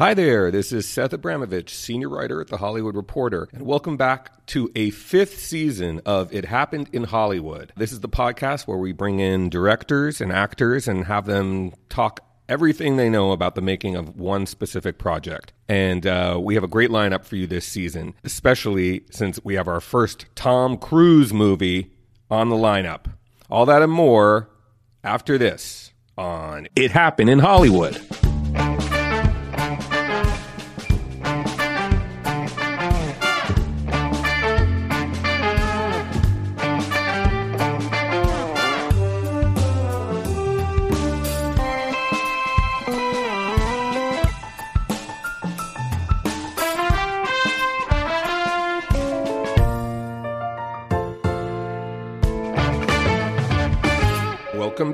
Hi there, this is Seth Abramovich, senior writer at The Hollywood Reporter, and welcome back to a fifth season of It Happened in Hollywood. This is the podcast where we bring in directors and actors and have them talk everything they know about the making of one specific project. And uh, we have a great lineup for you this season, especially since we have our first Tom Cruise movie on the lineup. All that and more after this on It Happened in Hollywood.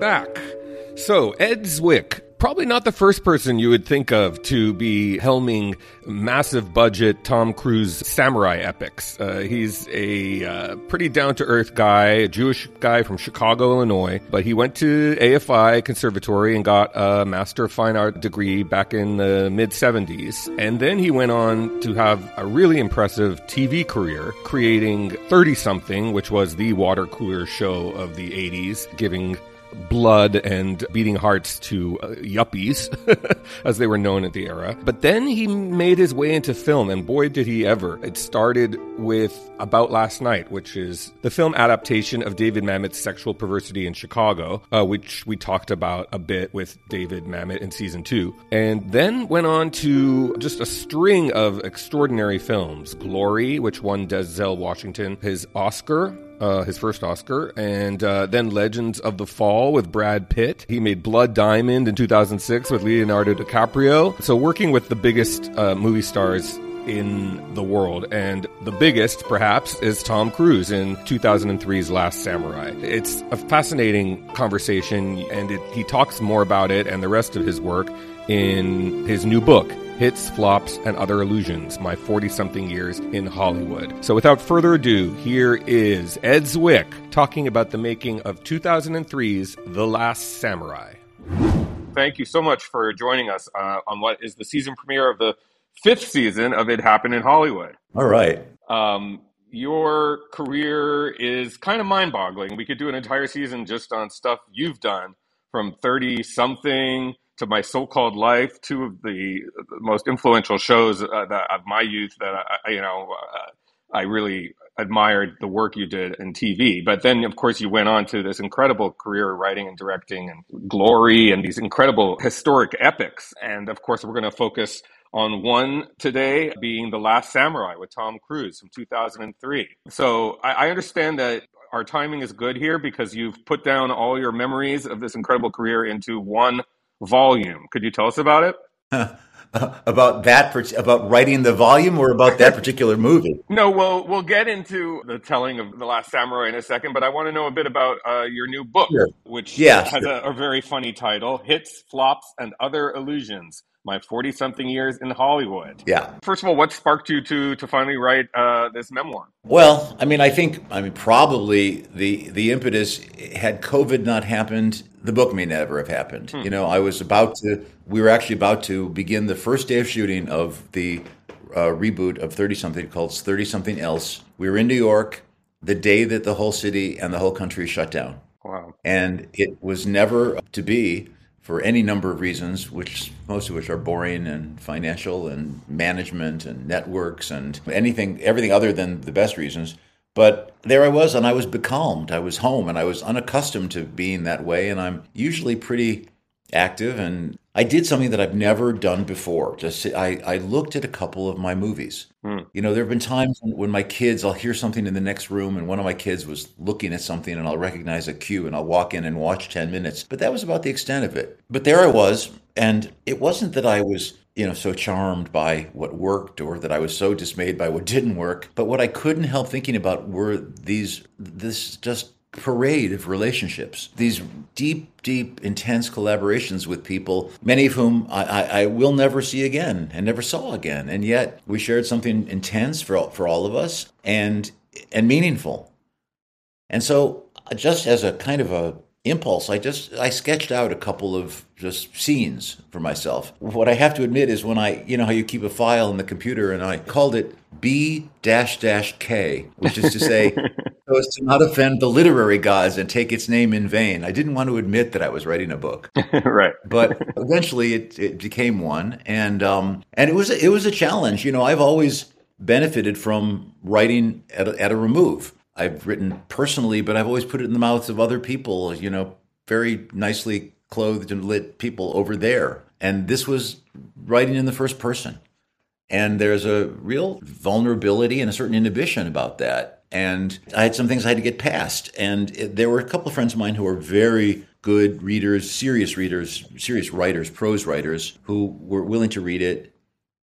Back. So, Ed Zwick, probably not the first person you would think of to be helming massive budget Tom Cruise samurai epics. Uh, he's a uh, pretty down to earth guy, a Jewish guy from Chicago, Illinois, but he went to AFI Conservatory and got a Master of Fine Art degree back in the mid 70s. And then he went on to have a really impressive TV career, creating 30 something, which was the water cooler show of the 80s, giving blood and beating hearts to uh, yuppies, as they were known at the era. But then he made his way into film, and boy, did he ever. It started with About Last Night, which is the film adaptation of David Mamet's Sexual Perversity in Chicago, uh, which we talked about a bit with David Mamet in season two. And then went on to just a string of extraordinary films Glory, which won Denzel Washington his Oscar uh, his first Oscar, and uh, then Legends of the Fall with Brad Pitt. He made Blood Diamond in 2006 with Leonardo DiCaprio. So working with the biggest uh, movie stars in the world, and the biggest, perhaps, is Tom Cruise in 2003's Last Samurai. It's a fascinating conversation, and it, he talks more about it and the rest of his work in his new book, Hits, Flops, and Other Illusions My 40 Something Years in Hollywood. So without further ado, here is Ed Zwick talking about the making of 2003's The Last Samurai. Thank you so much for joining us uh, on what is the season premiere of the fifth season of It Happened in Hollywood. All right. Um, your career is kind of mind boggling. We could do an entire season just on stuff you've done from 30 something to my so-called life, two of the most influential shows uh, that, of my youth that I, you know, uh, I really admired the work you did in TV. But then, of course, you went on to this incredible career writing and directing and glory and these incredible historic epics. And of course, we're going to focus on one today being The Last Samurai with Tom Cruise from 2003. So I, I understand that our timing is good here because you've put down all your memories of this incredible career into one volume. Could you tell us about it? about that, about writing the volume, or about that particular movie? No, well, we'll get into the telling of the Last Samurai in a second, but I want to know a bit about uh, your new book, Sure. which Yeah, has sure. a, a very funny title: "Hits, Flops, and Other Illusions." My forty-something years in Hollywood. Yeah. First of all, what sparked you to to finally write uh, this memoir? Well, I mean, I think, I mean, probably the the impetus had COVID not happened, the book may never have happened. You know, I was about to, we were actually about to begin the first day of shooting of the uh, reboot of Thirty Something called Thirty Something Else. We were in New York the day that the whole city and the whole country shut down. Wow. and it was never to be for any number of reasons, which most of which are boring and financial and management and networks and anything, everything other than the best reasons. But there I was, and I was becalmed. I was home, and I was unaccustomed to being that way. And I'm usually pretty active, and I did something that I've never done before. Just I, I looked at a couple of my movies. Hmm. You know, there have been times when my kids, I'll hear something in the next room, and one of my kids was looking at something, and I'll recognize a cue, and I'll walk in and watch ten minutes. But that was about the extent of it. But there I was, and it wasn't that I was you know so charmed by what worked or that I was so dismayed by what didn't work but what I couldn't help thinking about were these this just parade of relationships, these deep, deep, intense collaborations with people, many of whom I, I, I, will never see again and never saw again. And yet we shared something intense for, all, for all of us and, and meaningful. And so just as a kind of a impulse, I just I sketched out a couple of just scenes for myself. What I have to admit is when I, you know how you keep a file in the computer and I called it B dash dash K, which is to say so as to not offend the literary gods and take its name in vain. I didn't want to admit that I was writing a book, right? But eventually, it, it became one, and um, and it was it was a challenge. You know, I've always benefited from writing at a, at a remove. I've written personally, but I've always put it in the mouths of other people. You know, very nicely clothed and lit people over there, and this was writing in the first person. And there's a real vulnerability and a certain inhibition about that and I had some things I had to get past. And it, there were a couple of friends of mine who were very good readers, serious readers, serious writers, prose writers, who were willing to read it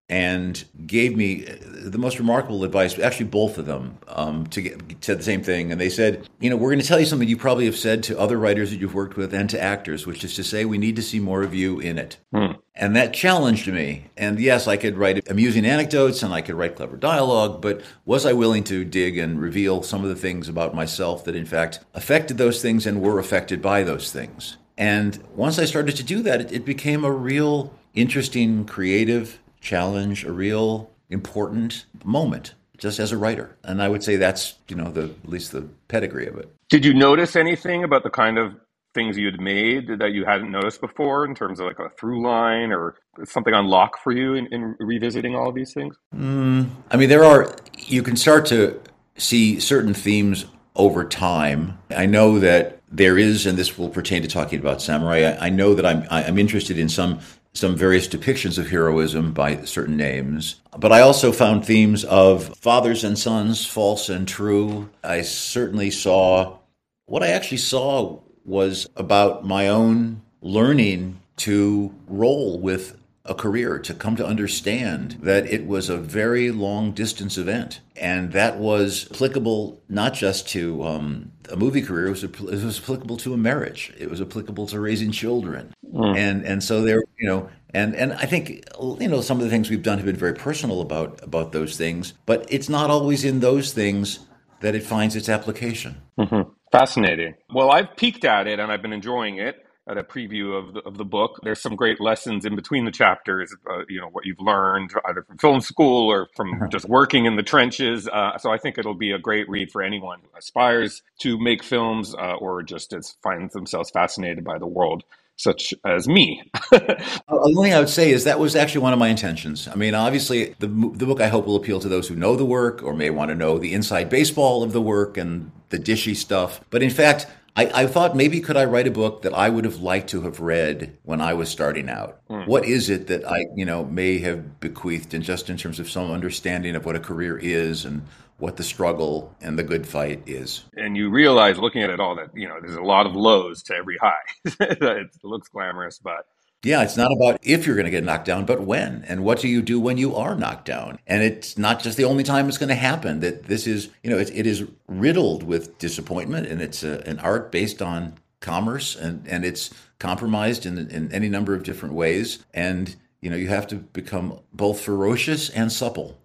and gave me the most remarkable advice. Actually, both of them um, to get, said the same thing, and they said, "You know, we're going to tell you something you probably have said to other writers that you've worked with and to actors, which is to say, we need to see more of you in it." Hmm. And that challenged me. And yes, I could write amusing anecdotes and I could write clever dialogue, but was I willing to dig and reveal some of the things about myself that, in fact, affected those things and were affected by those things? And once I started to do that, it, it became a real interesting, creative challenge, a real important moment just as a writer. And I would say that's, you know, the at least the pedigree of it. Did you notice anything about the kind of things you had made that you hadn't noticed before in terms of like a through line or something unlock for you in, in revisiting all of these things? Mm, I mean, there are, you can start to see certain themes over time. I know that there is, and this will pertain to talking about samurai. I, I know that I'm I'm interested in some some various depictions of heroism by certain names. But I also found themes of fathers and sons, false and true. I certainly saw what I actually saw was about my own learning to roll with a career, to come to understand that it was a very long distance event. And that was applicable not just to um, a movie career, it was, it was applicable to a marriage, it was applicable to raising children. Mm. And, and so there, you know, and, and I think, you know, some of the things we've done have been very personal about, about those things, but it's not always in those things that it finds its application. Mm-hmm. Fascinating. Well, I've peeked at it and I've been enjoying it at a preview of the, of the book. There's some great lessons in between the chapters, uh, you know, what you've learned either from film school or from uh-huh. just working in the trenches. Uh, so I think it'll be a great read for anyone who aspires to make films uh, or just as finds themselves fascinated by the world such as me. the only thing I would say is that was actually one of my intentions. I mean, obviously, the, the book I hope will appeal to those who know the work or may want to know the inside baseball of the work and the dishy stuff. But in fact, I, I, thought maybe could I write a book that I would have liked to have read when I was starting out? Mm. What is it that I, you know, may have bequeathed in just in terms of some understanding of what a career is and what the struggle and the good fight is. And you realize looking at it all that, you know, there's a lot of lows to every high. it looks glamorous, but yeah, it's not about if you're going to get knocked down, but when. And what do you do when you are knocked down? And it's not just the only time it's going to happen. That this is, you know, it, it is riddled with disappointment, and it's a, an art based on commerce, and, and it's compromised in, in any number of different ways. And, you know, you have to become both ferocious and supple.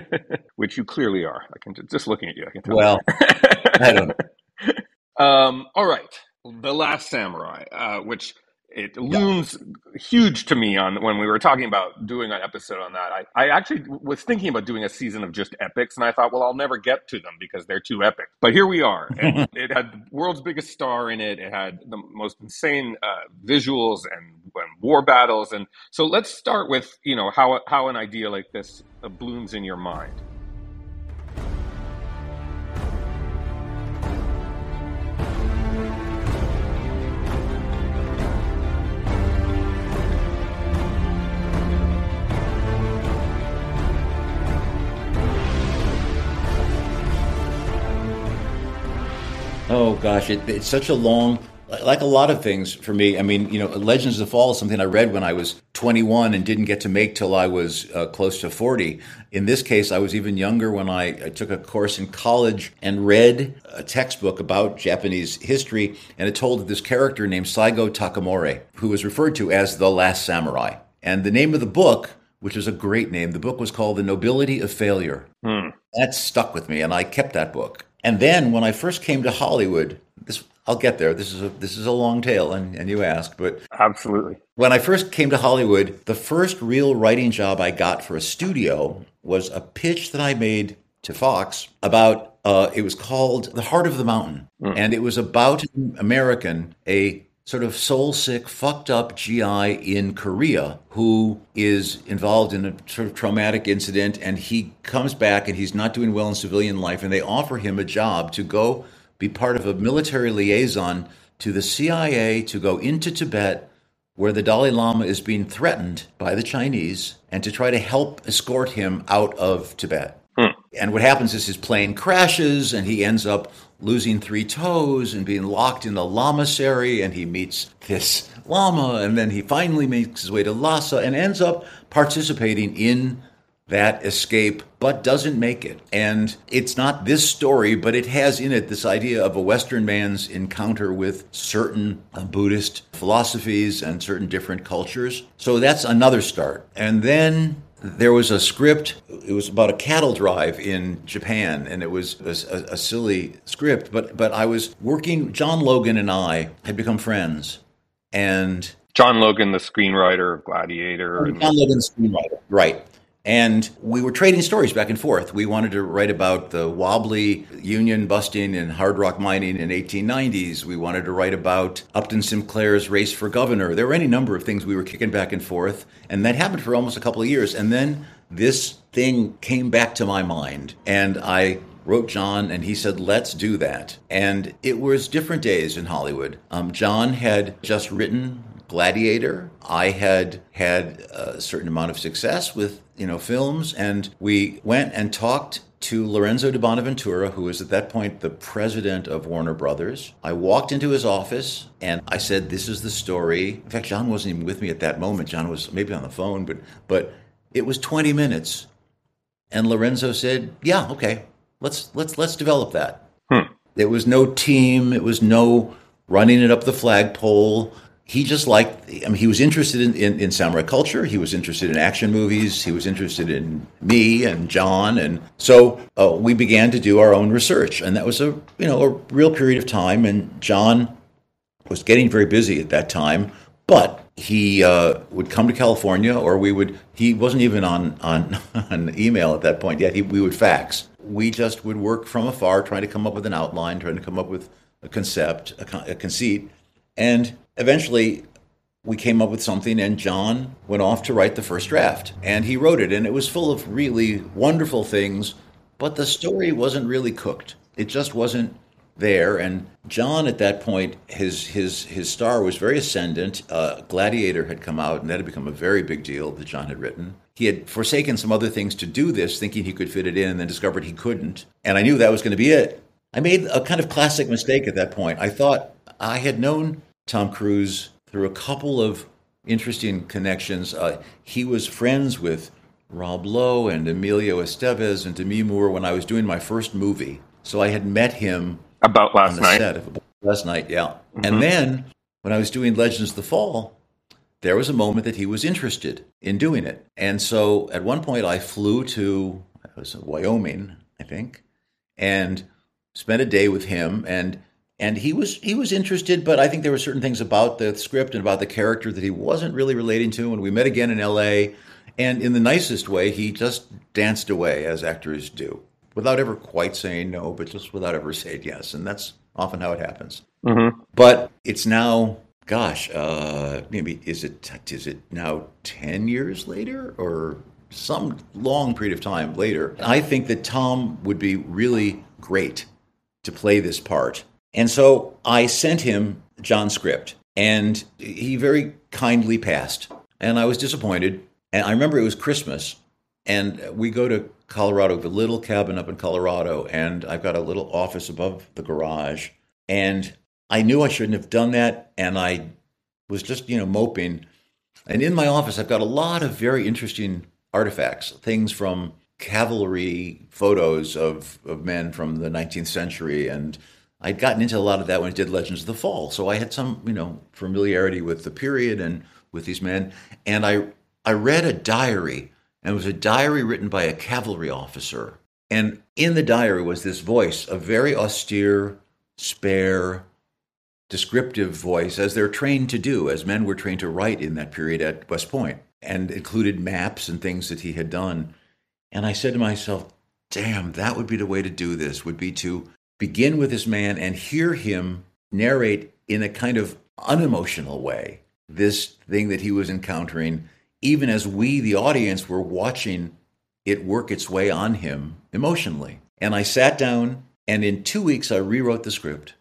Which you clearly are. I can just looking at you, I can tell. Well, I don't know. Um, all right. The Last Samurai, uh, which it looms yeah. huge to me on when we were talking about doing an episode on that. I, I actually was thinking about doing a season of just epics, and I thought, well, I'll never get to them because they're too epic. But here we are. it had the world's biggest star in it. It had the most insane uh, visuals and and war battles. And so let's start with you know how how an idea like this uh, blooms in your mind. Oh gosh, it, it's such a long, like a lot of things for me. I mean, you know, Legends of the Fall is something I read when I was 21 and didn't get to make till I was uh, close to 40. In this case, I was even younger when I, I took a course in college and read a textbook about Japanese history, and it told of this character named Saigo Takamori, who was referred to as the Last Samurai. And the name of the book which is a great name. The book was called The Nobility of Failure. Hmm. That stuck with me, and I kept that book. And then when I first came to Hollywood, this I'll get there. This is a this is a long tale, and, and you asked, but absolutely. When I first came to Hollywood, the first real writing job I got for a studio was a pitch that I made to Fox about. Uh, it was called The Heart of the Mountain, Mm. and it was about an American, a sort of soul sick, fucked up GI in Korea who is involved in a sort of traumatic incident and he comes back and he's not doing well in civilian life and they offer him a job to go be part of a military liaison to the CIA to go into Tibet where the Dalai Lama is being threatened by the Chinese and to try to help escort him out of Tibet. Hmm. And what happens is his plane crashes and he ends up losing three toes and being locked in the lamasery and he meets this lama and then he finally makes his way to Lhasa and ends up participating in that escape but doesn't make it. And it's not this story, but it has in it this idea of a Western man's encounter with certain Buddhist philosophies and certain different cultures. So that's another start. And then there was a script. It was about a cattle drive in Japan, and it was a, a, silly script. But but I was working. John Logan and I had become friends, and John Logan, the screenwriter of Gladiator, and John Logan, the screenwriter, right? And we were trading stories back and forth. We wanted to write about the wobbly union busting and hard rock mining in 1890s. We wanted to write about Upton Sinclair's race for governor. There were any number of things we were kicking back and forth, and that happened for almost a couple of years. And then this thing came back to my mind, and I wrote John, and he said, "Let's do that." And it was different days in Hollywood. Um, John had just written Gladiator. I had had a certain amount of success with you know films, and we went and talked to Lorenzo di Bonaventura, who was at that point the president of Warner Brothers. I walked into his office and I said, "This is the story." In fact, John wasn't even with me at that moment. John was maybe on the phone, but but it was 20 minutes, and Lorenzo said, "Yeah, okay, let's let's let's develop that." Hmm. There was no team. It was no running it up the flagpole he just liked i mean he was interested in, in, in, samurai culture. He was interested in action movies. He was interested in me and john. And so uh, we began to do our own research. And that was a you know a real period of time. And john was getting very busy at that time. But he uh, would come to california or we would he wasn't even on on, on email at that point yet. He, we would fax. We just would work from afar trying to come up with an outline trying to come up with a concept a, a conceit. And eventually we came up with something and John went off to write the first draft and he wrote it and it was full of really wonderful things but the story wasn't really cooked. It just wasn't there and John at that point his his his star was very ascendant. Uh, Gladiator had come out and that had become a very big deal that John had written. He had forsaken some other things to do this thinking he could fit it in and then discovered he couldn't. And I knew that was going to be it. I made a kind of classic mistake at that point. I thought I had known Tom Cruise through a couple of interesting connections. Uh, he was friends with Rob Lowe and Emilio Estevez and Demi Moore when I was doing my first movie. So I had met him about last night. Of, last night, yeah. Mm-hmm. And then when I was doing Legends of the Fall, there was a moment that he was interested in doing it. And so at one point I flew to Wyoming, I think, and spent a day with him and and he was he was interested, but I think there were certain things about the script and about the character that he wasn't really relating to. And we met again in L.A., and in the nicest way, he just danced away as actors do, without ever quite saying no, but just without ever saying yes. And that's often how it happens. Mm-hmm. But it's now gosh, uh, maybe is it is it now ten years later or some long period of time later? I think that Tom would be really great to play this part, and so I sent him John's script, and he very kindly passed, and I was disappointed. And I remember it was Christmas, and we go to Colorado, the little cabin up in Colorado, and I've got a little office above the garage, and I knew I shouldn't have done that, and I was just, you know, moping. And in my office, I've got a lot of very interesting artifacts, things from cavalry photos of, of men from the 19th century. And I'd gotten into a lot of that when I did Legends of the Fall. So I had some, you know, familiarity with the period and with these men. And I, I read a diary, and it was a diary written by a cavalry officer. And in the diary was this voice, a very austere, spare, descriptive voice, as they're trained to do, as men were trained to write in that period at West Point, and included maps and things that he had done. And I said to myself, damn, that would be the way to do this, would be to begin with this man and hear him narrate in a kind of unemotional way this thing that he was encountering, even as we, the audience, were watching it work its way on him emotionally. And I sat down, and in two weeks, I rewrote the script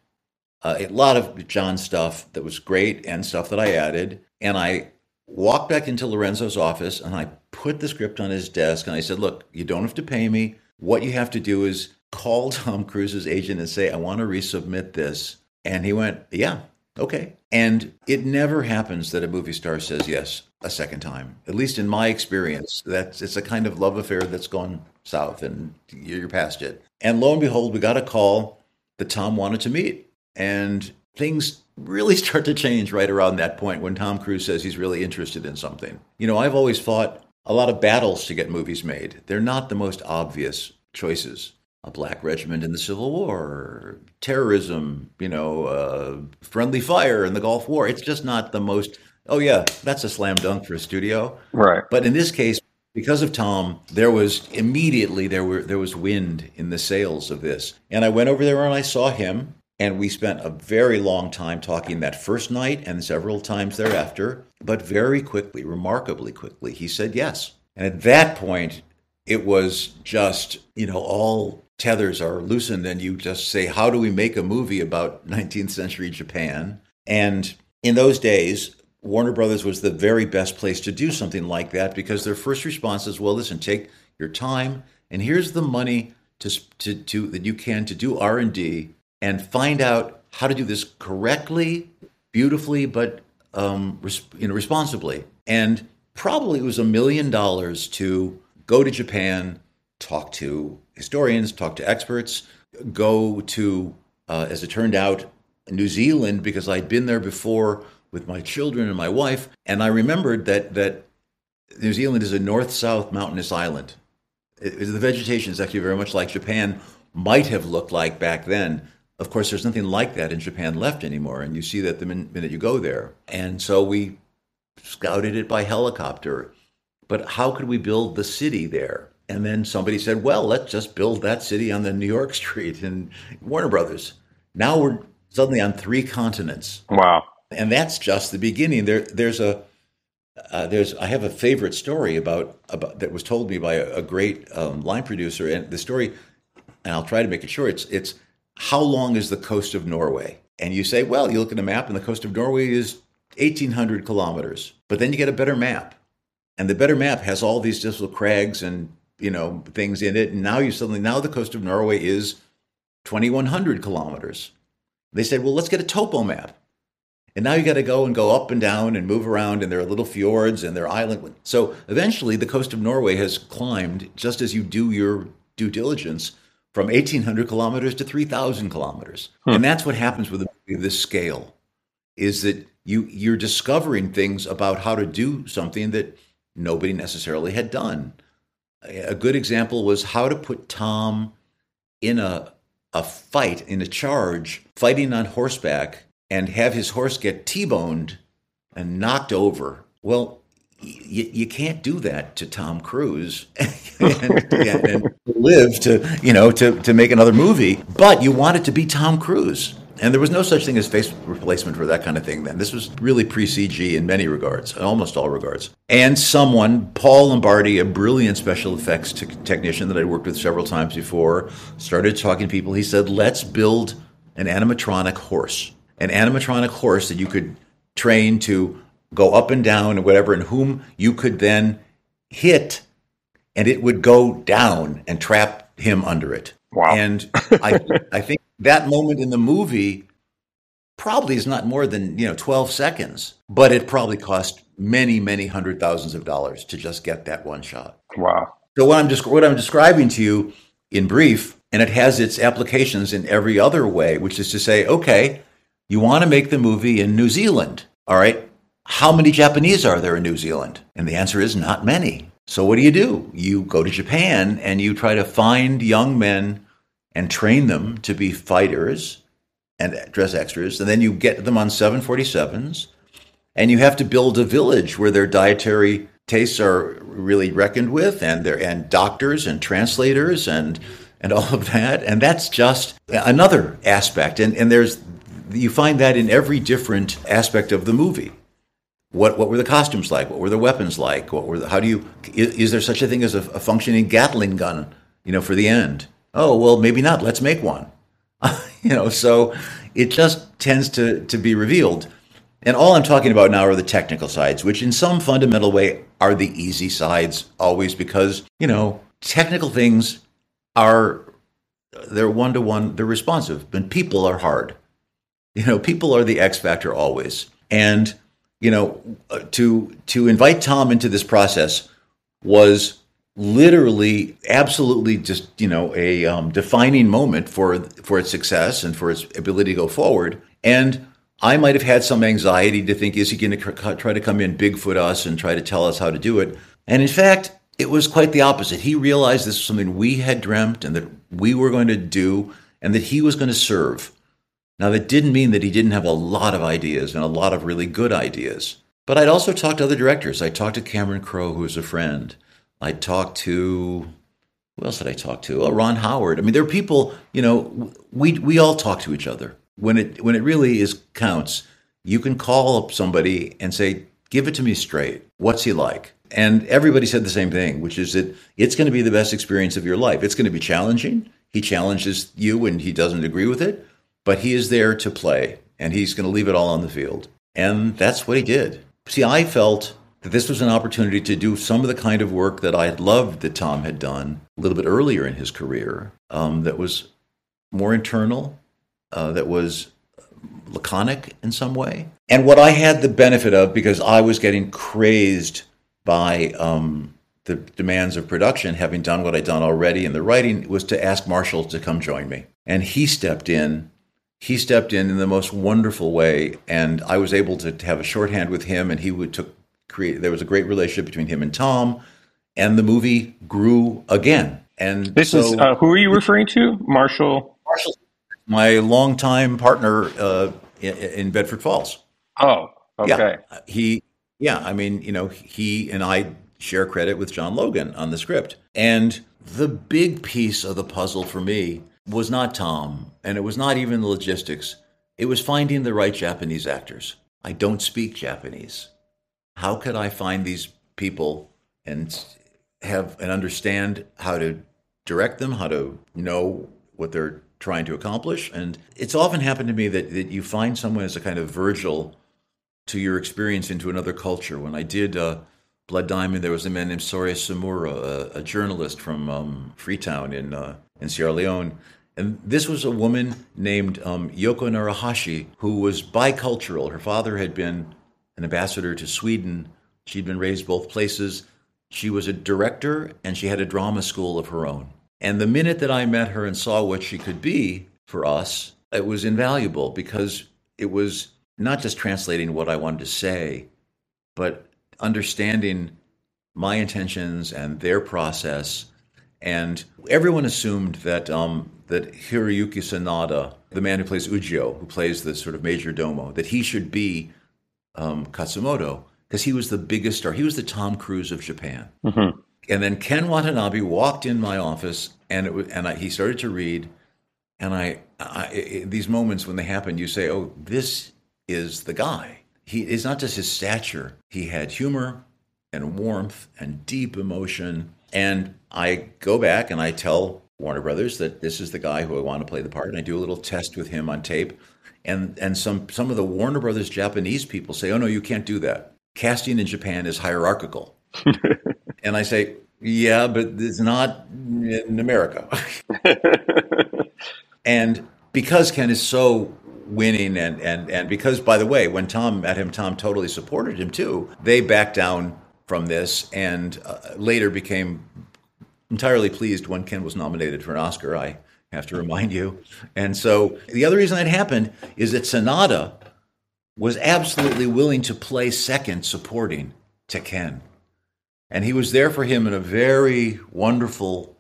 uh, a lot of John stuff that was great and stuff that I added. And I walked back into Lorenzo's office and I put the script on his desk and I said, Look, you don't have to pay me. What you have to do is call Tom Cruise's agent and say, I want to resubmit this. And he went, Yeah, okay. And it never happens that a movie star says yes a second time. At least in my experience, that's it's a kind of love affair that's gone south and you're past it. And lo and behold, we got a call that Tom wanted to meet. And things really start to change right around that point when Tom Cruise says he's really interested in something. You know, I've always fought a lot of battles to get movies made. They're not the most obvious choices. A black regiment in the Civil War, terrorism, you know, uh, friendly fire in the Gulf War. It's just not the most, oh, yeah, that's a slam dunk for a studio. Right. But in this case, because of Tom, there was immediately there were there was wind in the sails of this. And I went over there and I saw him and we spent a very long time talking that first night and several times thereafter. But very quickly, remarkably quickly, he said yes. And at that point, it was just, you know, all tethers are loosened and you just say, how do we make a movie about 19th century Japan? And in those days, Warner Brothers was the very best place to do something like that because their first response is, well, listen, take your time and here's the money to, to, to that you can to do R&D and find out how to do this correctly, beautifully, but um, res- you know, responsibly. And probably it was a million dollars to go to Japan, talk to historians, talk to experts, go to, uh, as it turned out, New Zealand because I'd been there before with my children and my wife, and I remembered that that New Zealand is a north-south mountainous island. It, the vegetation is actually very much like Japan might have looked like back then. Of course, there's nothing like that in Japan left anymore, and you see that the minute you go there. And so we scouted it by helicopter. But how could we build the city there? And then somebody said, well, let's just build that city on the New York Street in Warner Brothers. Now we're suddenly on three continents. Wow. And that's just the beginning. There, there's a, uh, there's, I have a favorite story about, about that was told me by a, a great um, line producer. And the story, and I'll try to make it short, it's, it's how long is the coast of Norway? And you say, well, you look at a map and the coast of Norway is 1,800 kilometers. But then you get a better map. And the better map has all these little crags and, you know, things in it. And now you suddenly, now the coast of Norway is 2,100 kilometers. They said, well, let's get a topo map. And now you got to go and go up and down and move around, and there are little fjords and there are island. So eventually, the coast of Norway has climbed, just as you do your due diligence, from 1,800 kilometers to 3,000 kilometers. Hmm. And that's what happens with this scale, is that you you're discovering things about how to do something that nobody necessarily had done. A good example was how to put Tom in a a fight in a charge, fighting on horseback, and have his horse get T-boned and knocked over. Well, you, you can't do that to Tom Cruise and, and, live to you know to to make another movie. But you want it to be Tom Cruise. And there was no such thing as face replacement for that kind of thing then. This was really pre CG in many regards, almost all regards. And someone, Paul Lombardi, a brilliant special effects t- technician that I'd worked with several times before, started talking to people. He said, let's build an animatronic horse, an animatronic horse that you could train to go up and down and whatever, and whom you could then hit and it would go down and trap him under it. Wow. And I, I think that moment in the movie probably is not more than you know 12 seconds, but it probably cost many, many hundred thousands of dollars to just get that one shot. Wow. So what I'm just what I'm describing to you in brief, and it has its applications in every other way, which is to say, okay, you want to make the movie in New Zealand, all right? How many Japanese are there in New Zealand? And the answer is not many. So what do you do? You go to Japan and you try to find young men and train them to be fighters and dress extras, and then you get them on 747s, and you have to build a village where their dietary tastes are really reckoned with, and their and doctors and translators and and all of that, and that's just another aspect, and and there's you find that in every different aspect of the movie. What what were the costumes like? What were the weapons like? What were the, how do you is, is there such a thing as a, a functioning Gatling gun? You know, for the end. Oh well, maybe not. Let's make one. you know, so it just tends to to be revealed. And all I'm talking about now are the technical sides, which in some fundamental way are the easy sides always because, you know, technical things are they're one to one, they're responsive, but people are hard. You know, people are the X factor always. And you know, uh, to to invite Tom into this process was literally, absolutely, just you know, a um, defining moment for for its success and for its ability to go forward. And I might have had some anxiety to think, is he going to try to come in Bigfoot us and try to tell us how to do it? And in fact, it was quite the opposite. He realized this was something we had dreamt and that we were going to do, and that he was going to serve. Now, that didn't mean that he didn't have a lot of ideas and a lot of really good ideas. But I'd also talked to other directors. I talked to Cameron Crowe, who was a friend. I talked to who else did I talk to? Oh, Ron Howard. I mean, there are people. You know, we we all talk to each other when it when it really is counts. You can call up somebody and say, "Give it to me straight. What's he like?" And everybody said the same thing, which is that it's going to be the best experience of your life. It's going to be challenging. He challenges you, and he doesn't agree with it but he is there to play and he's going to leave it all on the field. And that's what he did. See, I felt that this was an opportunity to do some of the kind of work that I had loved that Tom had done a little bit earlier in his career um, that was more internal, uh, that was laconic in some way. And what I had the benefit of, because I was getting crazed by um, the demands of production, having done what I'd done already in the writing, was to ask Marshall to come join me. And he stepped in he stepped in in the most wonderful way, and I was able to, have a shorthand with him, and he would took create. There was a great relationship between him and Tom, and the movie grew again. And this so, is uh, who are you referring to, Marshall? Marshall, my longtime partner uh, in, in, Bedford Falls. Oh, okay. Yeah, he. Yeah, I mean, you know, he and I share credit with John Logan on the script, and the big piece of the puzzle for me was not Tom, and it was not even the logistics. It was finding the right Japanese actors. I don't speak Japanese. How could I find these people and have and understand how to direct them, how to know what they're trying to accomplish? And it's often happened to me that, that you find someone as a kind of Virgil to your experience into another culture. When I did uh, Blood Diamond, there was a man named Sorious Samura, a, a journalist from um, Freetown in uh, in Sierra Leone, and this was a woman named um, Yoko Narahashi who was bicultural. Her father had been an ambassador to Sweden. She'd been raised both places. She was a director and she had a drama school of her own. And the minute that I met her and saw what she could be for us, it was invaluable because it was not just translating what I wanted to say, but understanding my intentions and their process. And everyone assumed that um, that Hiroyuki Sanada, the man who plays Ujio, who plays the sort of major domo, that he should be um, Katsumoto because he was the biggest star. He was the Tom Cruise of Japan. Mm-hmm. And then Ken Watanabe walked in my office, and it was, and I, he started to read, And I, I, these moments when they happen, you say, "Oh, this is the guy." He is not just his stature; he had humor and warmth and deep emotion. And I go back and I tell Warner Brothers that this is the guy who I want to play the part, and I do a little test with him on tape. And and some some of the Warner Brothers Japanese people say, "Oh no, you can't do that. Casting in Japan is hierarchical." and I say, "Yeah, but it's not in America." and because Ken is so winning and, and, and because by the way when tom met him tom totally supported him too they backed down from this and uh, later became entirely pleased when ken was nominated for an oscar i have to remind you and so the other reason that happened is that sanada was absolutely willing to play second supporting to ken and he was there for him in a very wonderful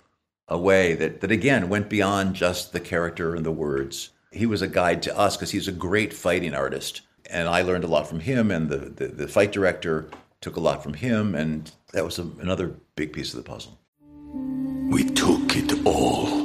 a way that, that again went beyond just the character and the words. He was a guide to us because he's a great fighting artist. And I learned a lot from him, and the, the, the fight director took a lot from him, and that was a, another big piece of the puzzle. We took it all.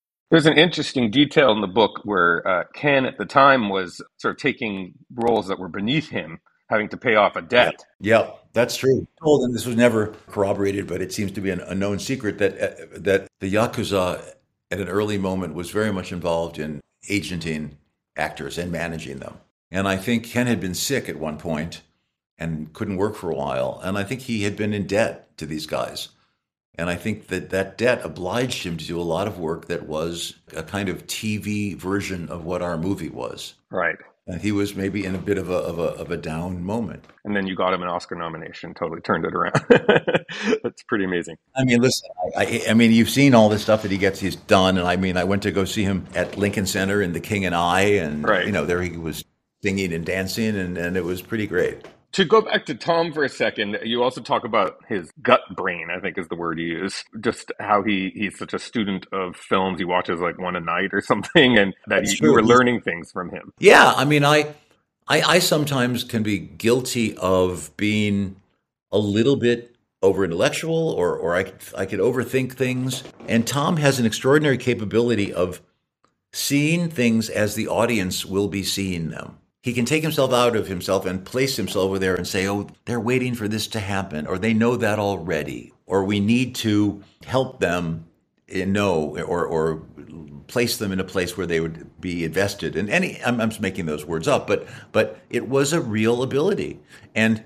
There's an interesting detail in the book where uh, Ken at the time was sort of taking roles that were beneath him, having to pay off a debt. Yeah, that's true. Told and this was never corroborated, but it seems to be an, a known secret that uh, that the yakuza at an early moment was very much involved in agenting actors and managing them. And I think Ken had been sick at one point and couldn't work for a while, and I think he had been in debt to these guys. And I think that that debt obliged him to do a lot of work that was a kind of TV version of what our movie was. Right. And he was maybe in a bit of a, of a, of a down moment. And then you got him an Oscar nomination, totally turned it around. That's pretty amazing. I mean, listen, I, I, mean, you've seen all this stuff that he gets, he's done. And I mean, I went to go see him at Lincoln Center in The King and I. And, right. you know, there he was singing and dancing, and, and it was pretty great. To go back to Tom for a second, you also talk about his gut brain, I think is the word you use. Just how he, he's such a student of films. He watches like one a night or something, and that you, you, were learning things from him. Yeah. I mean, I, I, I sometimes can be guilty of being a little bit over intellectual or, or I, I could overthink things. And Tom has an extraordinary capability of seeing things as the audience will be seeing them he can take himself out of himself and place himself over there and say, oh, they're waiting for this to happen, or they know that already, or we need to help them know or, or place them in a place where they would be invested. And any, I'm, I'm making those words up, but, but it was a real ability. And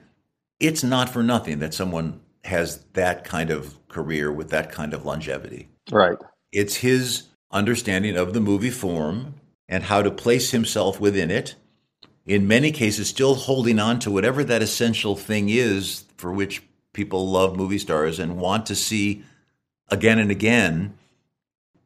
it's not for nothing that someone has that kind of career with that kind of longevity. Right. It's his understanding of the movie form and how to place himself within it in many cases still holding on to whatever that essential thing is for which people love movie stars and want to see again and again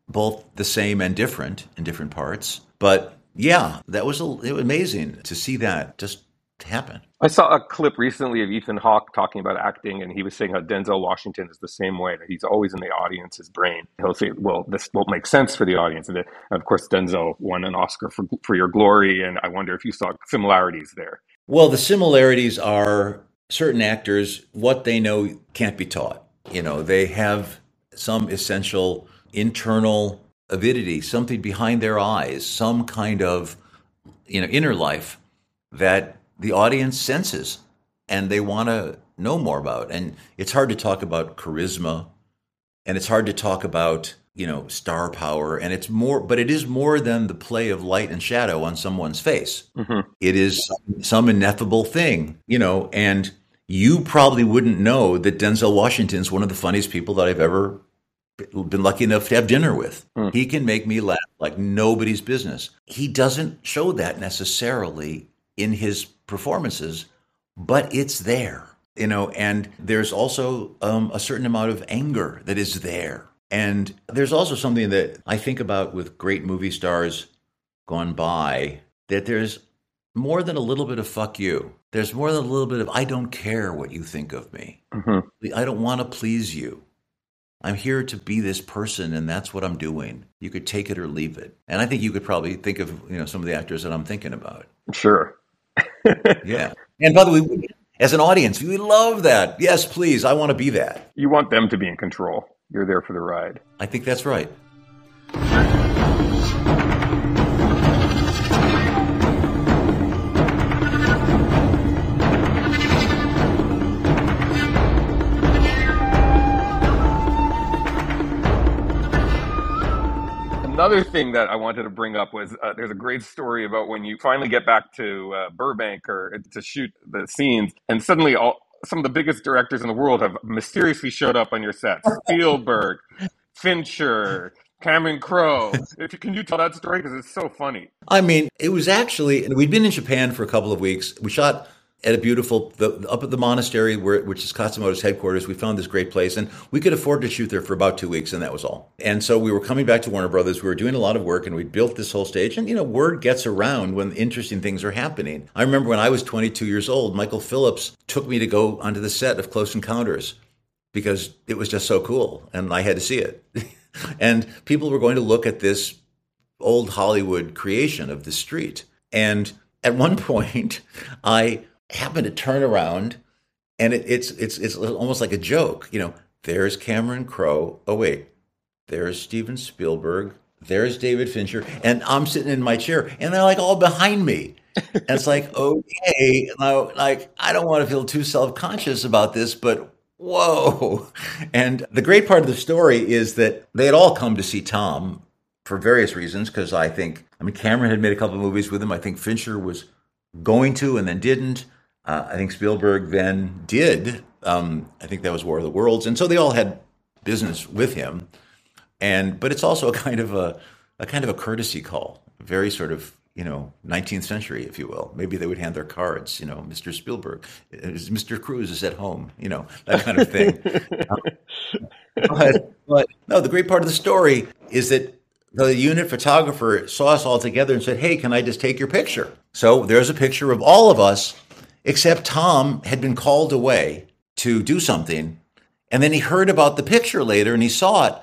both the same and different in different parts. But yeah that was, a, it was amazing to see that just happen I saw a clip recently of Ethan Hawke talking about acting, and he was saying how Denzel Washington is the same way, that he's always in the audience's brain. He'll say, Well, this won't make sense for the audience. And, uh, of course, Denzel won an Oscar for, for Your Glory, and I wonder if you saw similarities there. Well, the similarities are certain actors, what they know can't be taught. You know, they have some essential internal avidity, something behind their eyes, some kind of you know inner life that the audience senses and they want to know more about. And it's hard to talk about charisma and it's hard to talk about you know, star power, and it's more, but it is more than the play of light and shadow on someone's face. Mm-hmm. It is some, some ineffable thing, you know, and you probably wouldn't know that Denzel Washington's one of the funniest people that I've ever been lucky enough to have dinner with. Mm. He can make me laugh like nobody's business. He doesn't show that necessarily in his performances, but it's there, you know, and there's also um, a certain amount of anger that is there. And there's also something that I think about with great movie stars gone by that there's more than a little bit of fuck you. There's more than a little bit of I don't care what you think of me. Mm-hmm. I don't want to please you. I'm here to be this person, and that's what I'm doing. You could take it or leave it. And I think you could probably think of you know some of the actors that I'm thinking about. Sure. Yeah. And by the way, we- as an audience, we love that. Yes, please. I want to be that. You want them to be in control. You're there for the ride. I think that's right. Another thing that I wanted to bring up was uh, there's a great story about when you finally get back to uh, Burbank or to shoot the scenes, and suddenly all some of the biggest directors in the world have mysteriously showed up on your set. Spielberg, Fincher, Cameron Crowe. If you, can you tell that story because it's so funny. I mean, it was actually, and we'd been in Japan for a couple of weeks. We shot at a beautiful, the, up at the monastery, where, which is Katsumoto's headquarters. We found this great place, and we could afford to shoot there for about two weeks, and that was all. And so we were coming back to Warner Brothers. We were doing a lot of work, and we built this whole stage. And, you know, word gets around when interesting things are happening. I remember when I was 22 years old, Michael Phillips took me to go onto the set of Close Encounters because it was just so cool, and I had to see it. and people were going to look at this old Hollywood creation of the street. And at one point, I happened to turn around, and it, it's it's it's almost like a joke. You know, there's Cameron Crowe. Oh wait, there's Steven Spielberg. There's David Fincher, and I'm sitting in my chair, and they're like all behind me. And it's like, okay, like I don't want to feel too self conscious about this, but whoa. And the great part of the story is that they had all come to see Tom for various reasons, because I think, I mean, Cameron had made a couple of movies with him. I think Fincher was going to and then didn't. Uh, I think Spielberg then did. Um, I think that was War of the Worlds. And so they all had business with him. And but it's also a kind of a, a kind of a courtesy call, very sort of you know 19th century, if you will. Maybe they would hand their cards, you know, Mr. Spielberg, Mr. Cruise is at home, you know, that kind of thing. but, but no, the great part of the story is that the unit photographer saw us all together and said, "Hey, can I just take your picture?" So there's a picture of all of us, except Tom had been called away to do something, and then he heard about the picture later and he saw it,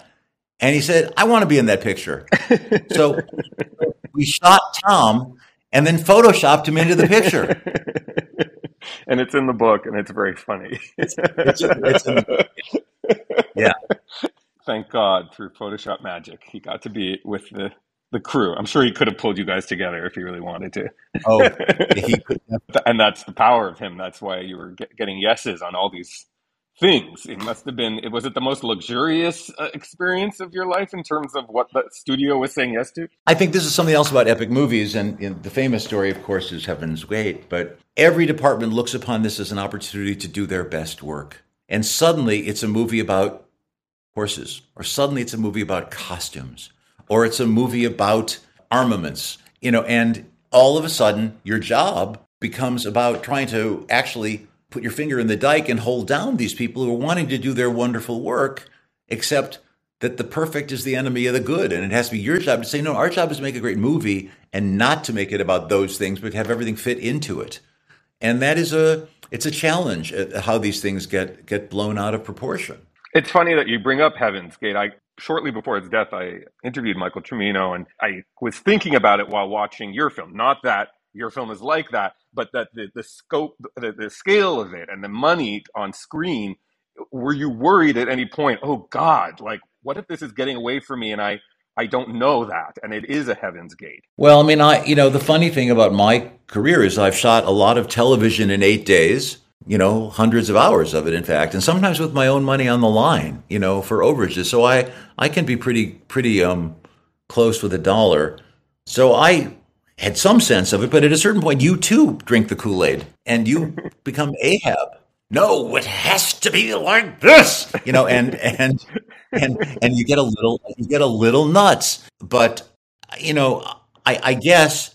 and he said, "I want to be in that picture." so we shot Tom and then photoshopped him into the picture. and it's in the book, and it's very funny. It's, it's, it's yeah. Thank God through Photoshop magic, he got to be with the the crew. I'm sure he could have pulled you guys together if he really wanted to. Oh, he could. and that's the power of him. That's why you were get, getting yeses on all these things. It must have been. It was it the most luxurious uh, experience of your life in terms of what the studio was saying yes to. I think this is something else about epic movies, and, and the famous story, of course, is Heaven's Gate. But every department looks upon this as an opportunity to do their best work, and suddenly it's a movie about horses, or suddenly it's a movie about costumes, or it's a movie about armaments. You know, and all of a sudden, your job becomes about trying to actually put your finger in the dike and hold down these people who are wanting to do their wonderful work, except that the perfect is the enemy of the good. And it has to be your job to say, no, our job is to make a great movie and not to make it about those things, but have everything fit into it. And that is a it's a challenge at how these things get get blown out of proportion. It's funny that you bring up Heaven's Gate. I shortly before his death, I interviewed Michael Cimino, and I was thinking about it while watching your film. Not that your film is like that, but that the, the scope, the, the scale of it, and the money on screen. Were you worried at any point? Oh God, like what if this is getting away from me, and I I don't know that, and it is a Heaven's Gate. Well, I mean, I you know the funny thing about my career is I've shot a lot of television in eight days. You know, hundreds of hours of it, in fact, and sometimes with my own money on the line, you know, for overages. So I, I can be pretty, pretty um, close with a dollar. So I had some sense of it, but at a certain point, you too drink the Kool Aid and you become Ahab. No, it has to be like this, you know, and and and and you get a little, you get a little nuts. But you know, I, I guess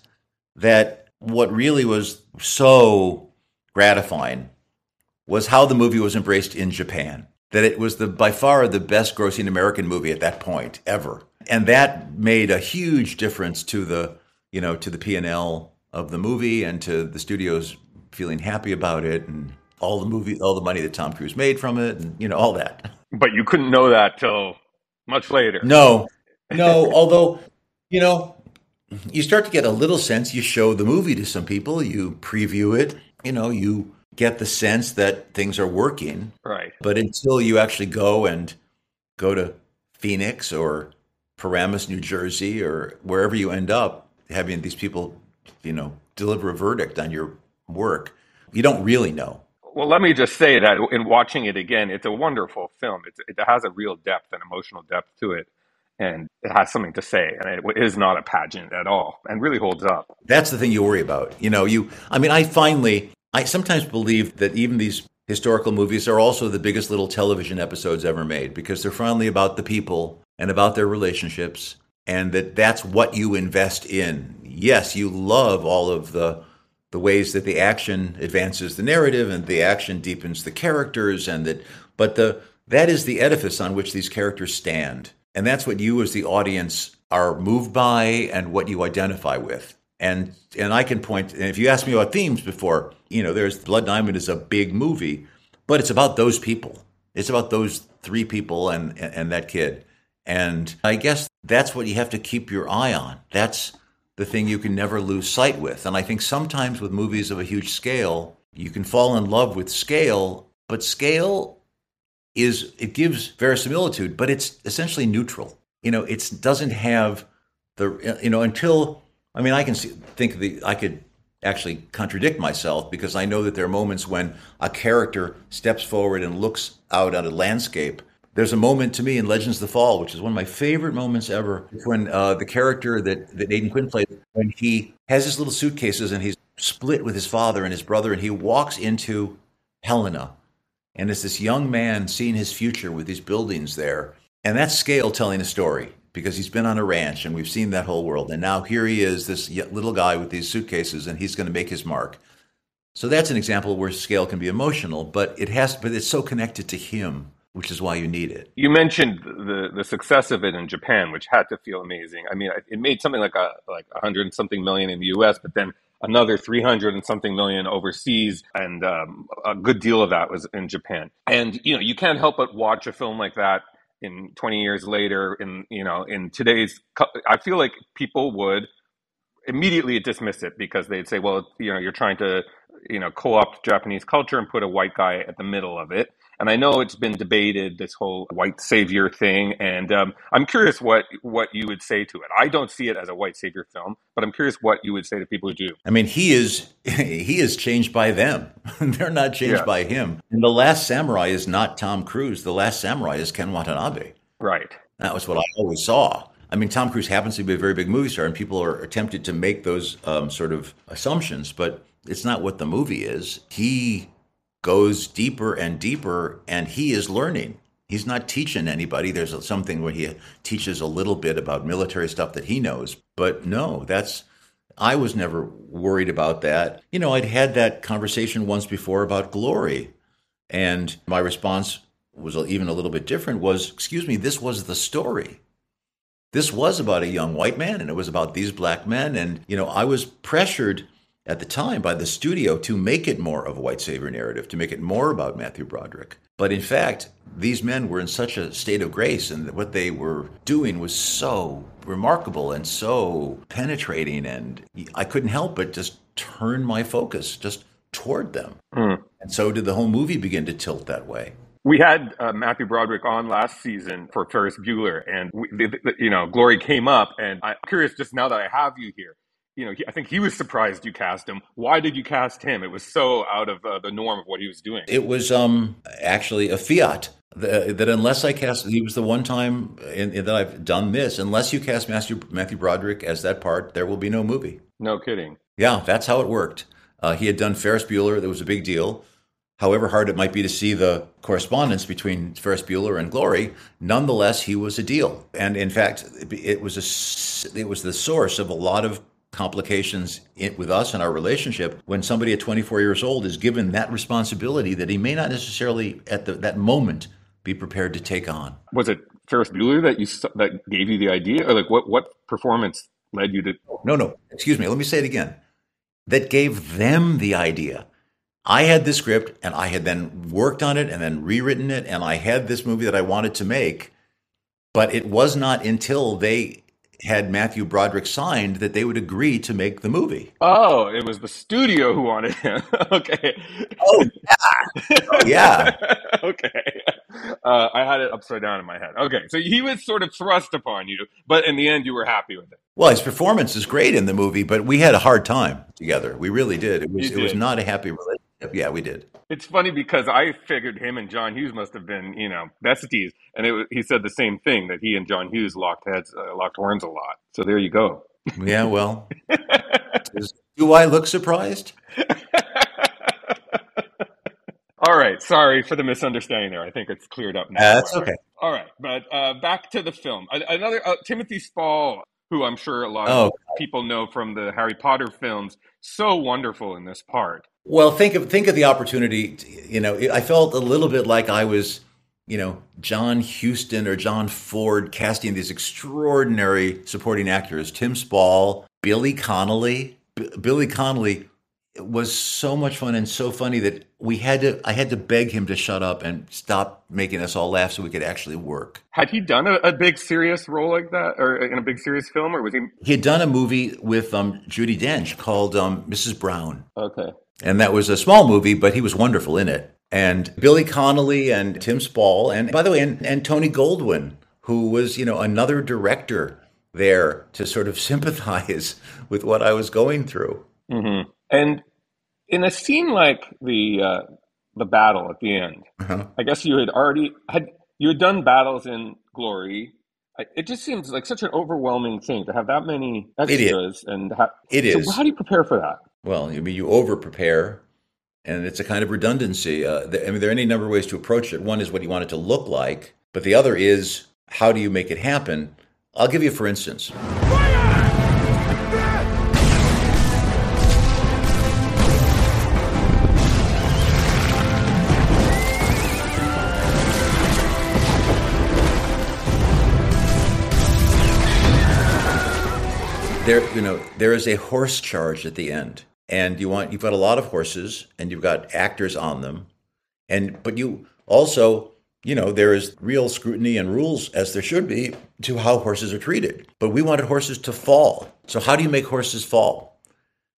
that what really was so gratifying was how the movie was embraced in Japan. That it was the by far the best grossing American movie at that point ever, and that made a huge difference to the you know to the P and L of the movie and to the studios feeling happy about it and all the movie all the money that Tom Cruise made from it and you know all that. But you couldn't know that till much later. No, no. although you know you start to get a little sense. You show the movie to some people, you preview it, you know, you get the sense that things are working. Right. But until you actually go and go to Phoenix or Paramus, New Jersey, or wherever you end up, having these people, you know, deliver a verdict on your work, you don't really know. Well, let me just say that in watching it again, it's a wonderful film. It's, it has a real depth and emotional depth to it and it has something to say and it is not a pageant at all and really holds up. That's the thing you worry about you know you i mean i finally i sometimes believe that even these historical movies are also the biggest little television episodes ever made because they're finally about the people and about their relationships and that that's what you invest in. Yes you love all of the the ways that the action advances the narrative and the action deepens the characters and that but the that is the edifice on which these characters stand and that's what you as the audience are moved by and what you identify with. And and I can point and if you asked me about themes before, you know, there's Blood Diamond is a big movie, but it's about those people. It's about those three people and and, and that kid. And I guess that's what you have to keep your eye on. That's the thing you can never lose sight with. And I think sometimes with movies of a huge scale, you can fall in love with scale, but scale is it gives verisimilitude, but it's essentially neutral. You know, it doesn't have the you know until I mean I can see, think the I could actually contradict myself because I know that there are moments when a character steps forward and looks out at a landscape. There's a moment to me in Legends of the Fall, which is one of my favorite moments ever, when uh, the character that, that Aidan Quinn plays, when he has his little suitcases and he's split with his father and his brother, and he walks into Helena, and it's this young man seeing his future with these buildings there. And that's scale telling a story because he's been on a ranch and we've seen that whole world. And now here he is, this little guy with these suitcases, and he's going to make his mark. So that's an example where scale can be emotional, but it has, but it's so connected to him, which is why you need it. You mentioned the the success of it in Japan, which had to feel amazing. I mean, it made something like a like a hundred something million in the U.S., but then another 300 and something million overseas, and um, a good deal of that was in Japan. And you know, you can't help but watch a film like that in 20 years later. In you know, in today's, I feel like people would immediately dismiss it because they'd say, well, you know, you're trying to you know co-opt Japanese culture and put a white guy at the middle of it. And I know it's been debated this whole white savior thing, and um, I'm curious what what you would say to it. I don't see it as a white savior film, but I'm curious what you would say to people who do. I mean, he is he is changed by them; they're not changed yeah. by him. And the Last Samurai is not Tom Cruise. The Last Samurai is Ken Watanabe. Right. That was what I always saw. I mean, Tom Cruise happens to be a very big movie star, and people are tempted to make those um, sort of assumptions, but it's not what the movie is. He goes deeper and deeper, and he is learning. He's not teaching anybody. There's something where he teaches a little bit about military stuff that he knows, but no, that's. I was never worried about that. You know, I'd had that conversation once before about glory, and my response was even a little bit different. Was, excuse me, this was the story. This was about a young white man, and it was about these black men, and you know, I was pressured at the time by the studio to make it more of a white savior narrative, to make it more about Matthew Broderick. But in fact, these men were in such a state of grace, and what they were doing was so remarkable and so penetrating, and I couldn't help but just turn my focus just toward them. Mm. And so did the whole movie begin to tilt that way. We had uh, Matthew Broderick on last season for Ferris Bueller, and we, the, the, you know, Glory came up, and I'm curious just now that I have you here you know, he, I think he was surprised you cast him. Why did you cast him? It was so out of uh, the norm of what he was doing. It was um, actually a fiat the, that unless I cast, he was the one time in, in that I've done this. Unless you cast Matthew, Matthew Broderick as that part, there will be no movie. No kidding. Yeah, that's how it worked. Uh, he had done Ferris Bueller. That was a big deal. However hard it might be to see the correspondence between Ferris Bueller and Glory, nonetheless, he was a deal. And in fact, it was a, it was the source of a lot of complications in, with us and our relationship when somebody at 24 years old is given that responsibility that he may not necessarily at the, that moment be prepared to take on. Was it Ferris Bueller that you that gave you the idea, or like what what performance led you to? No, no. Excuse me. Let me say it again. That gave them the idea. I had the script, and I had then worked on it, and then rewritten it, and I had this movie that I wanted to make. But it was not until they had Matthew Broderick signed that they would agree to make the movie. Oh, it was the studio who wanted him. okay. Oh yeah. Oh, yeah. okay. Uh, I had it upside down in my head. Okay, so he was sort of thrust upon you, but in the end, you were happy with it. Well, his performance is great in the movie, but we had a hard time together. We really did. It was You it was not a happy relationship. Yeah, we did. It's funny because I figured him and John Hughes must have been, you know, besties, and it, he said the same thing that he and John Hughes locked heads, uh, locked horns a lot. So there you go. Yeah, well. Do I look surprised? All right, sorry for the misunderstanding there. I think it's cleared up now. That's okay. All right, but uh, back to the film. Another uh, Timothy Spall, who I'm sure a lot Oh. of people know from the Harry Potter films, so wonderful in this part. Well, think of think of the opportunity. You know, I felt a little bit like I was, you know, John Huston or John Ford casting these extraordinary supporting actors: Tim Spall, Billy Connolly. B- Billy Connolly was so much fun and so funny that we had to. I had to beg him to shut up and stop making us all laugh so we could actually work. Had he done a, a big serious role like that, or in a big serious film, or was he He had done a movie with um, Judi Dench called um, Mrs. Brown. okay? And that was a small movie, but he was wonderful in it. And Billy Connolly and Tim Spall, and by the way, and, and Tony Goldwyn, who was, you know, another director there to sort of sympathize with what I was going through. hmm And in a scene like the uh, the battle at the end, Uh-huh. I guess you had already had you had done battles in Glory. It just seems like such an overwhelming thing to have that many It extras and ha- It so is. how do you prepare for that? Well, I mean, you over prepare, and it's a kind of redundancy. Uh, th- I mean, there are any number of ways to approach it. One is what you want it to look like, but the other is how do you make it happen? I'll give you, for instance, there you know there is a horse charge at the end and you want you've got a lot of horses and you've got actors on them. And but you also you know there is real scrutiny and rules as there should be to how horses are treated. But we wanted horses to fall. So how do you make horses fall?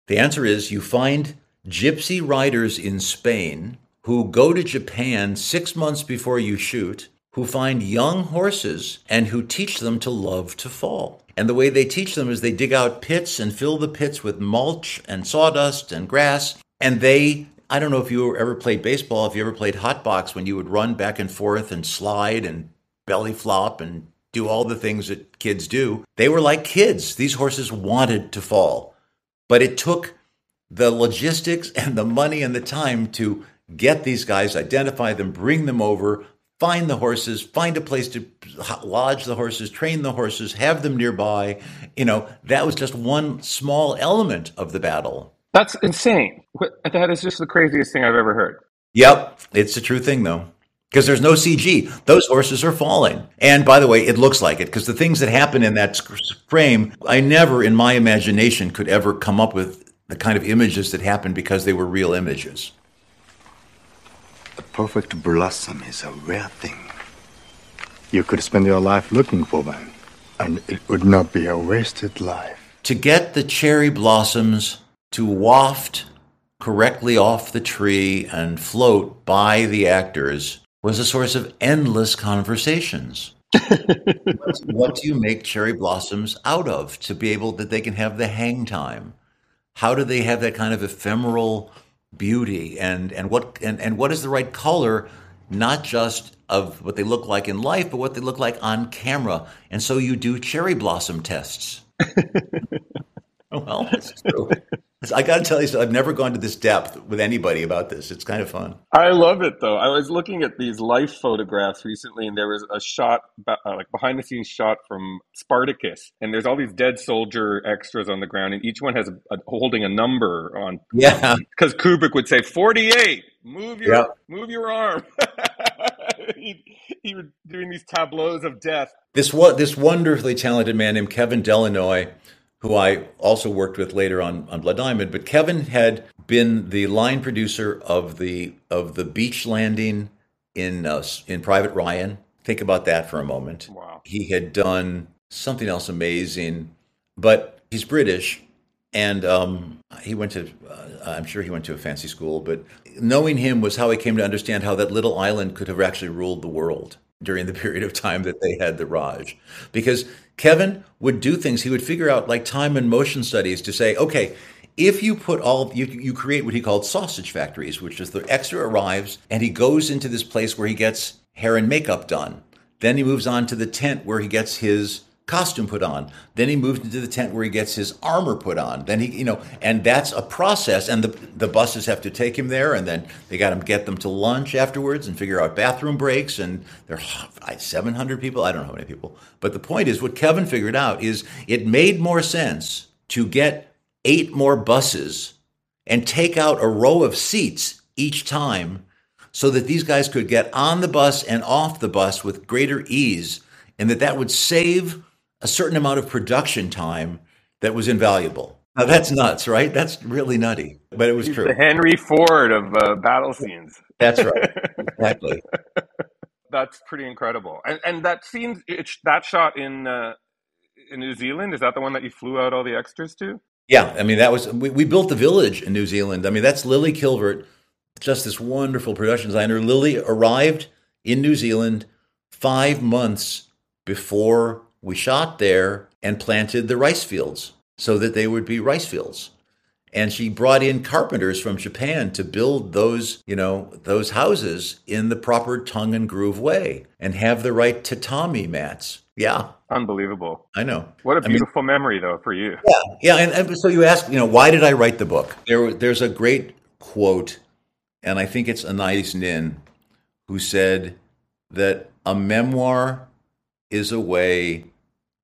The answer is you find gypsy riders in Spain who go to Japan 6 months before you shoot who find young horses and who teach them to love to fall. And the way they teach them is they dig out pits and fill the pits with mulch and sawdust and grass. And they, I don't know if you ever played baseball, if you ever played hot box when you would run back and forth and slide and belly flop and do all the things that kids do. They were like kids. These horses wanted to fall. But it took the logistics and the money and the time to get these guys, identify them, bring them over, find the horses, find a place to lodge the horses, train the horses, have them nearby. You know, that was just one small element of the battle. That's insane. That is just the craziest thing I've ever heard. Yep, it's a true thing though. Because there's no CG. Those horses are falling. And by the way, it looks like it because the things that happen in that frame, I never in my imagination could ever come up with the kind of images that happened because they were real images. The perfect blossom is a rare thing. You could spend your life looking for one, and it would not be a wasted life. to get the cherry blossoms to waft correctly off the tree and float by the actors was a source of endless conversations. what do you make cherry blossoms out of to be able that they can have the hang time? How do they have that kind of ephemeral beauty and and what and, and what is the right color not just of what they look like in life but what they look like on camera. And so you do cherry blossom tests. Well it's true I got to tell you, so I've never gone to this depth with anybody about this. It's kind of fun. I love it though. I was looking at these life photographs recently, and there was a shot, uh, like behind the scenes shot from Spartacus, and there's all these dead soldier extras on the ground, and each one has a, a, holding a number on. Yeah, because Kubrick would say forty-eight. Move your yeah. move your arm. he, he was doing these tableaus of death. This what this wonderfully talented man named Kevin De La Noy who I also worked with later on on Blood Diamond. But Kevin had been the line producer of the of the beach landing in uh, in Private Ryan. Think about that for a moment. Wow. He had done something else amazing, but he's British, and um, he went to. Uh, I'm sure he went to a fancy school, but knowing him was how I came to understand how that little island could have actually ruled the world during the period of time that they had the Raj. Because Kevin would do things, he would figure out like time and motion studies to say, okay, if you put all you, you create what he called sausage factories, which is the extra arrives and he goes into this place where he gets hair and makeup done. Then he moves on to the tent where he gets his costume put on. Then he moves into the tent where he gets his armor put on. Then he, you know, and that's a process. And the the buses have to take him there, and then they got to get them to lunch afterwards and figure out bathroom breaks. And there are 700 people. I don't know how many people. But the point is, what Kevin figured out is it made more sense to get eight more buses and take out a row of seats each time so that these guys could get on the bus and off the bus with greater ease and that that would save a certain amount of production time that was invaluable. Now that's nuts, right? That's really nutty, but it was He's true. The Henry Ford of uh, battle scenes. That's right. exactly. That's pretty incredible. And, and that scene, that shot in uh, in New Zealand. Is that the one that you flew out all the extras to? Yeah, I mean that was we, we built the village in New Zealand. I mean that's Lily Kilvert, just this wonderful production designer. Lily arrived in New Zealand five months before we shot there and planted the rice fields so that they would be rice fields. And she brought in carpenters from Japan to build those, you know, those houses in the proper tongue and groove way and have the right tatami mats. Yeah. Unbelievable. I know. What a beautiful I mean, memory though for you. Yeah. Yeah. And, and so you ask, you know, why did I write the book? There, there's a great quote, and I think it's Anais Nin, who said that a memoir is a way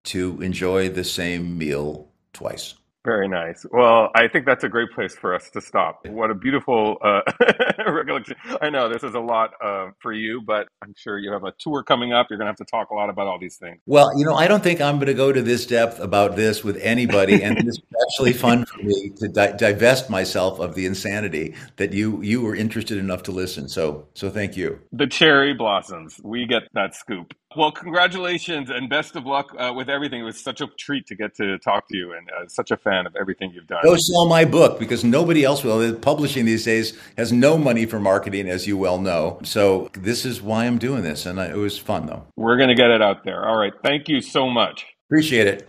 to enjoy the same meal twice. Very nice. Well, I think that's a great place for us to stop. What a beautiful uh, recollection. I know this is a lot uh, for you, but I'm sure you have a tour coming up. You're going to have to talk a lot about all these things. Well, you know, I don't think I'm going to go to this depth about this with anybody, and it's actually fun for me to di- divest myself of the insanity that you you were interested enough to listen. So, so thank you. The cherry blossoms. We get that scoop. Well, congratulations and best of luck uh, with everything. It was such a treat to get to talk to you, and uh, such a fan of everything you've done. Go sell my book because nobody else will. Publishing these days has no money for marketing, as you well know. So this is why I'm doing this, and I, it was fun though. We're going to get it out there. All right, thank you so much. Appreciate it.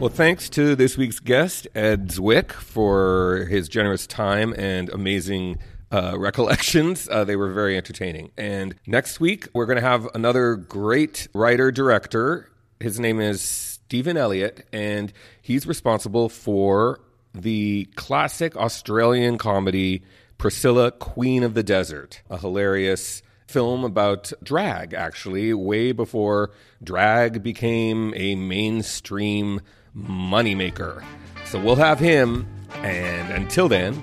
Well, thanks to this week's guest, Ed Zwick, for his generous time and amazing uh, recollections. Uh, they were very entertaining. And next week, we're going to have another great writer director. His name is Stephan Elliott, and he's responsible for the classic Australian comedy Priscilla, Queen of the Desert, a hilarious film about drag, actually, way before drag became a mainstream moneymaker. So we'll have him, and until then,